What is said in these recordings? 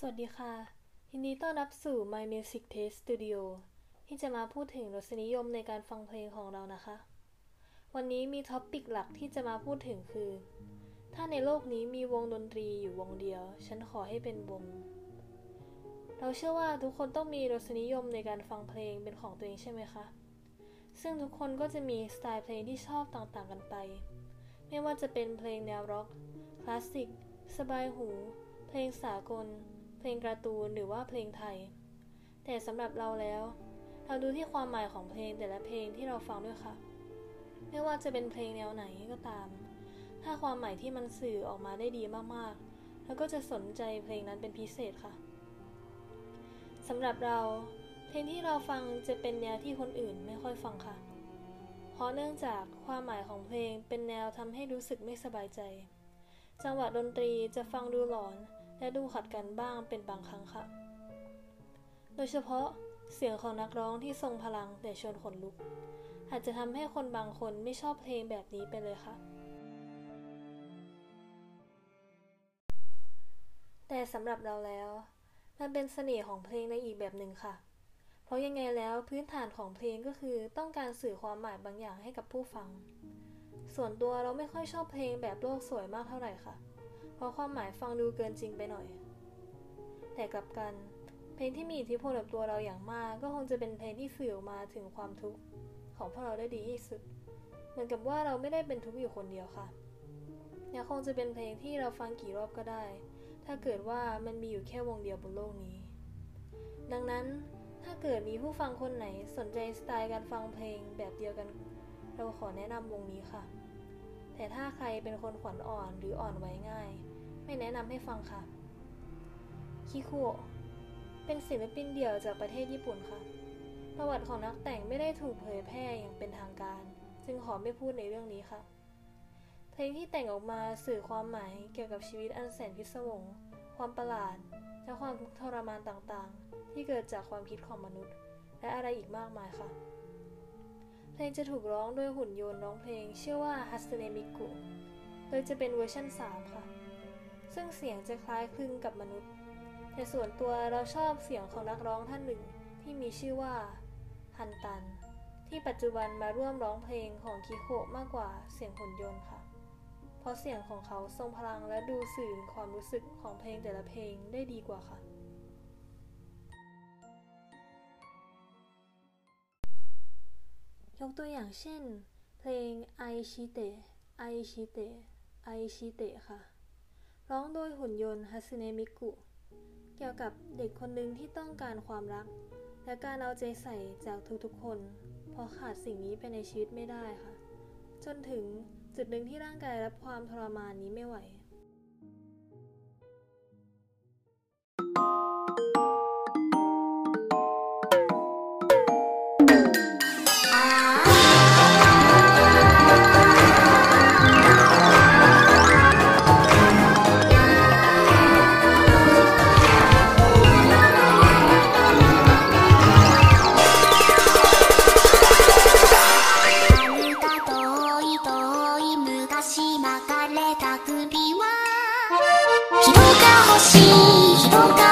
สวัสดีค่ะ ยินดีต้อนรับสู่ My Music Taste Studio ที่จะมาพูดถึงรสนิยมในการฟังเพลงของเรานะคะ วันนี้มีท็อปปิกหลักที่จะมาพูดถึงคือ ถ้าในโลกนี้มีวงดนตรีอยู่วงเดียว ฉันขอให้เป็นวง เราเชื่อว่าทุกคนต้องมีรสนิยมในการฟังเพลงเป็นของตัวเองใช่ไหมคะ ซึ่งทุกคนก็จะมีสไตล์เพลงที่ชอบต่างๆกันไป ไม่ว่าจะเป็นเพลงแนวร็อก คลาสสิก สบายหู เพลงสากล เพลงการ์ตูนหรือว่าเพลงไทย แต่สำหรับเราแล้ว เราดูที่ความหมายของเพลงแต่ละเพลงที่เราฟังด้วยค่ะ ไม่ว่าจะเป็นเพลงแนวไหนก็ตาม ถ้าความหมายที่มันสื่อออกมาได้ดีมากๆเราก็จะสนใจเพลงนั้นเป็นพิเศษค่ะสำหรับเราเพลงที่เราฟังจะเป็นแนวที่คนอื่นไม่ค่อยฟังค่ะ เพราะเนื่องจากความหมายของเพลงเป็นแนวทำให้รู้สึกไม่สบายใจ จังหวะดนตรีจะฟังดูหลอน และดูขัดกันบ้างเป็นบางครั้งค่ะ โดยเฉพาะเสียงของนักร้องที่ทรงพลังแต่ชวนขนลุก อาจจะทำให้คนบางคนไม่ชอบเพลงแบบนี้ไปเลยค่ะ แต่สำหรับเราแล้วมันเป็นเสน่ห์ของเพลงในอีกแบบหนึ่งค่ะ เพราะยังไงแล้วพื้นฐานของเพลงก็คือต้องการสื่อความหมายบางอย่างให้กับผู้ฟัง ส่วนตัวเราไม่ค่อยชอบเพลงแบบโลกสวยมากเท่าไหร่ค่ะ เพราะความหมายฟังดูเกินจริงไปหน่อย แต่กลับกัน เพลงที่มีอิทธิพลกับตัวเราอย่างมาก ก็คงจะเป็นเพลงที่สื่อออกมาถึงความทุกข์ของพวกเราได้ดีที่สุด เหมือนกับว่าเราไม่ได้เป็นทุกข์อยู่คนเดียวค่ะยังคงจะเป็นเพลงที่เราฟังกี่รอบก็ได้ ถ้าเกิดว่ามันมีอยู่แค่วงเดียวบนโลกนี้ ดังนั้นถ้าเกิดมีผู้ฟังคนไหนสนใจสไตล์การฟังเพลงแบบเดียวกัน เราขอแนะนำวงนี้ค่ะ แต่ถ้าใครเป็นคนขวัญอ่อนหรืออ่อนไหวง่าย ไม่แนะนำให้ฟังค่ะ คิคุเป็นศิลปินเดี่ยวจากประเทศญี่ปุ่นค่ะ ประวัติของนักแต่งไม่ได้ถูกเผยแพร่อย่างเป็นทางการ จึงขอไม่พูดในเรื่องนี้ค่ะ เพลงที่แต่งออกมาสื่อความหมายเกี่ยวกับชีวิตอันแสนพิศวง ความประหลาด และความทุกข์ทรมานต่างๆ ที่เกิดจากความคิดของมนุษย์ และอะไรอีกมากมายค่ะ เพลงจะถูกร้องโดยหุ่นยนต์ร้องเพลงชื่อว่า Hatsune Miku โดยจะเป็นเวอร์ชัน3 ค่ะ ซึ่งเสียงจะคล้ายคลึงกับมนุษย์ แต่ส่วนตัวเราชอบเสียงของนักร้องท่านหนึ่งที่มีชื่อว่าฮันตัน ที่ปัจจุบันมาร่วมร้องเพลงของคิโคมากกว่าเสียงหุ่นยนต์ค่ะ เพราะเสียงของเขาทรงพลังและดูสื่อความรู้สึกของเพลงแต่ละเพลงได้ดีกว่าค่ะ ยกตัวอย่างเช่น เพลงไอชิเตะไอชิเตะไอชิเตะค่ะ ร้องโดยหุ่นยนต์ฮัสเนมิกุ เกี่ยวกับเด็กคนหนึ่งที่ต้องการความรัก และการเอาใจใส่จากทุกๆคน เพราะขาดสิ่งนี้ไปในชีวิตไม่ได้ค่ะ จนถึงจุดหนึ่งที่ร่างกายรับความทรมานนี้ไม่ไหว い昔巻かれた首は人が欲しい人が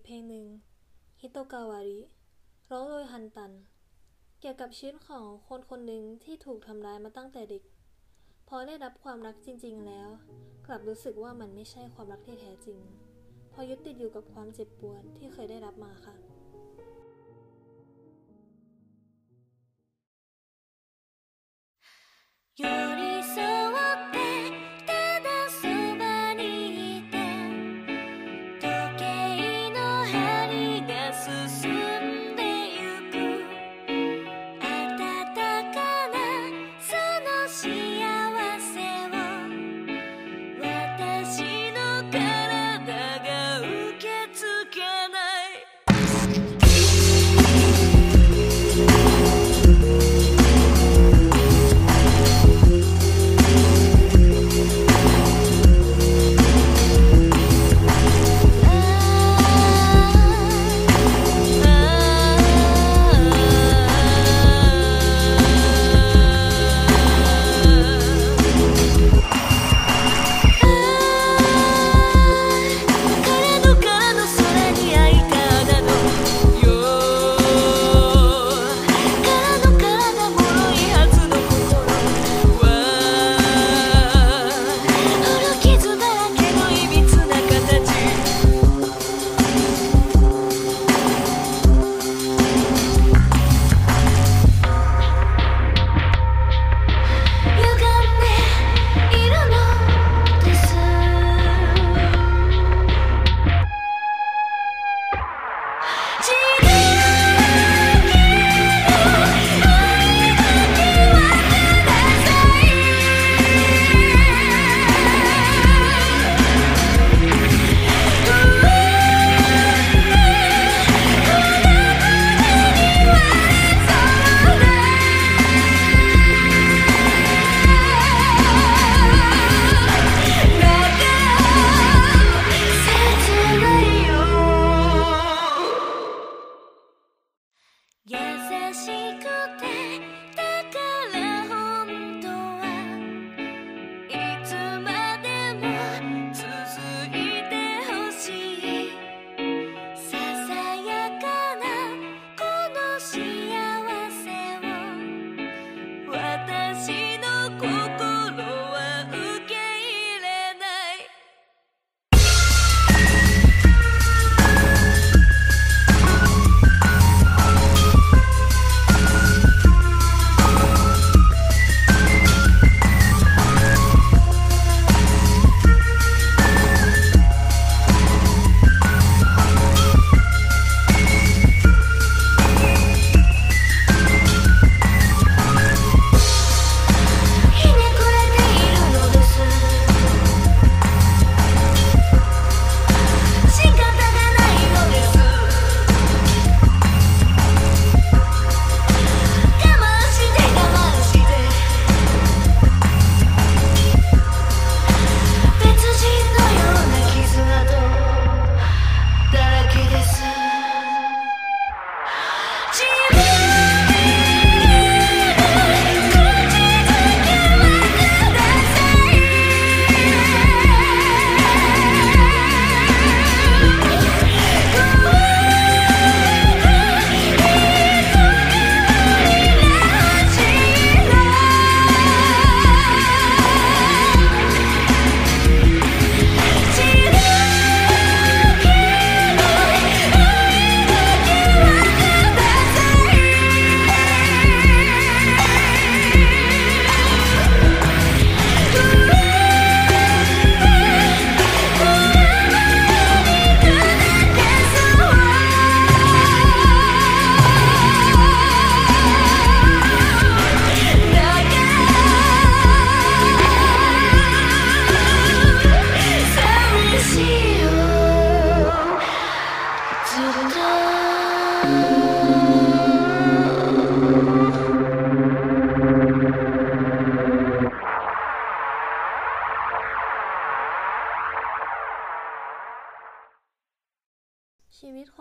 กเพลงหนึ่งฮิโตกาวาริร้องโดยฮันตัน เกี่ยวกับชีวิตของคนคนหนึ่งที่ถูกทำร้ายมาตั้งแต่เด็ก พอได้รับความรักจริง ๆ แล้ว กลับรู้สึกว่ามันไม่ใช่ความรักที่แท้จริง พอยึดติดอยู่กับความเจ็บปวดที่เคยได้รับมาค่ะ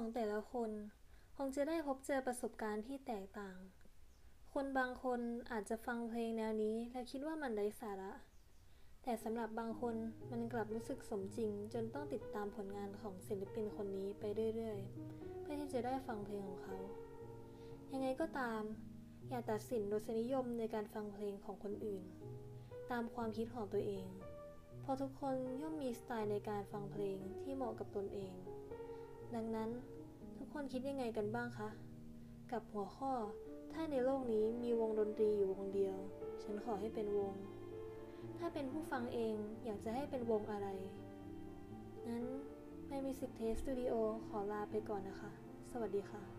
ของแต่ละคน คงจะได้พบเจอประสบการณ์ที่แตกต่าง คนบางคนอาจจะฟังเพลงแนวนี้ แล้วคิดว่ามันไร้สาระ แต่สำหรับบางคนมันกลับรู้สึกสมจริง จนต้องติดตามผลงานของศิลปินคนนี้ไปเรื่อยๆ เพื่อที่จะได้ฟังเพลงของเขา ยังไงก็ตาม อย่าตัดสินรสนิยมในการฟังเพลงของคนอื่น ตามความคิดของตัวเอง เพราะทุกคนย่อมมีสไตล์ในการฟังเพลงที่เหมาะกับตนเอง ดังนั้นทุกคนคิดยังไงกันบ้างคะ กับหัวข้อ ถ้าในโลกนี้มีวงดนตรีอยู่วงเดียว ฉันขอให้เป็นวง ถ้าเป็นผู้ฟังเองอยากจะให้เป็นวงอะไร นั้นไม่มีสิกเทสตูดิโอขอลาไปก่อนนะคะ สวัสดีค่ะ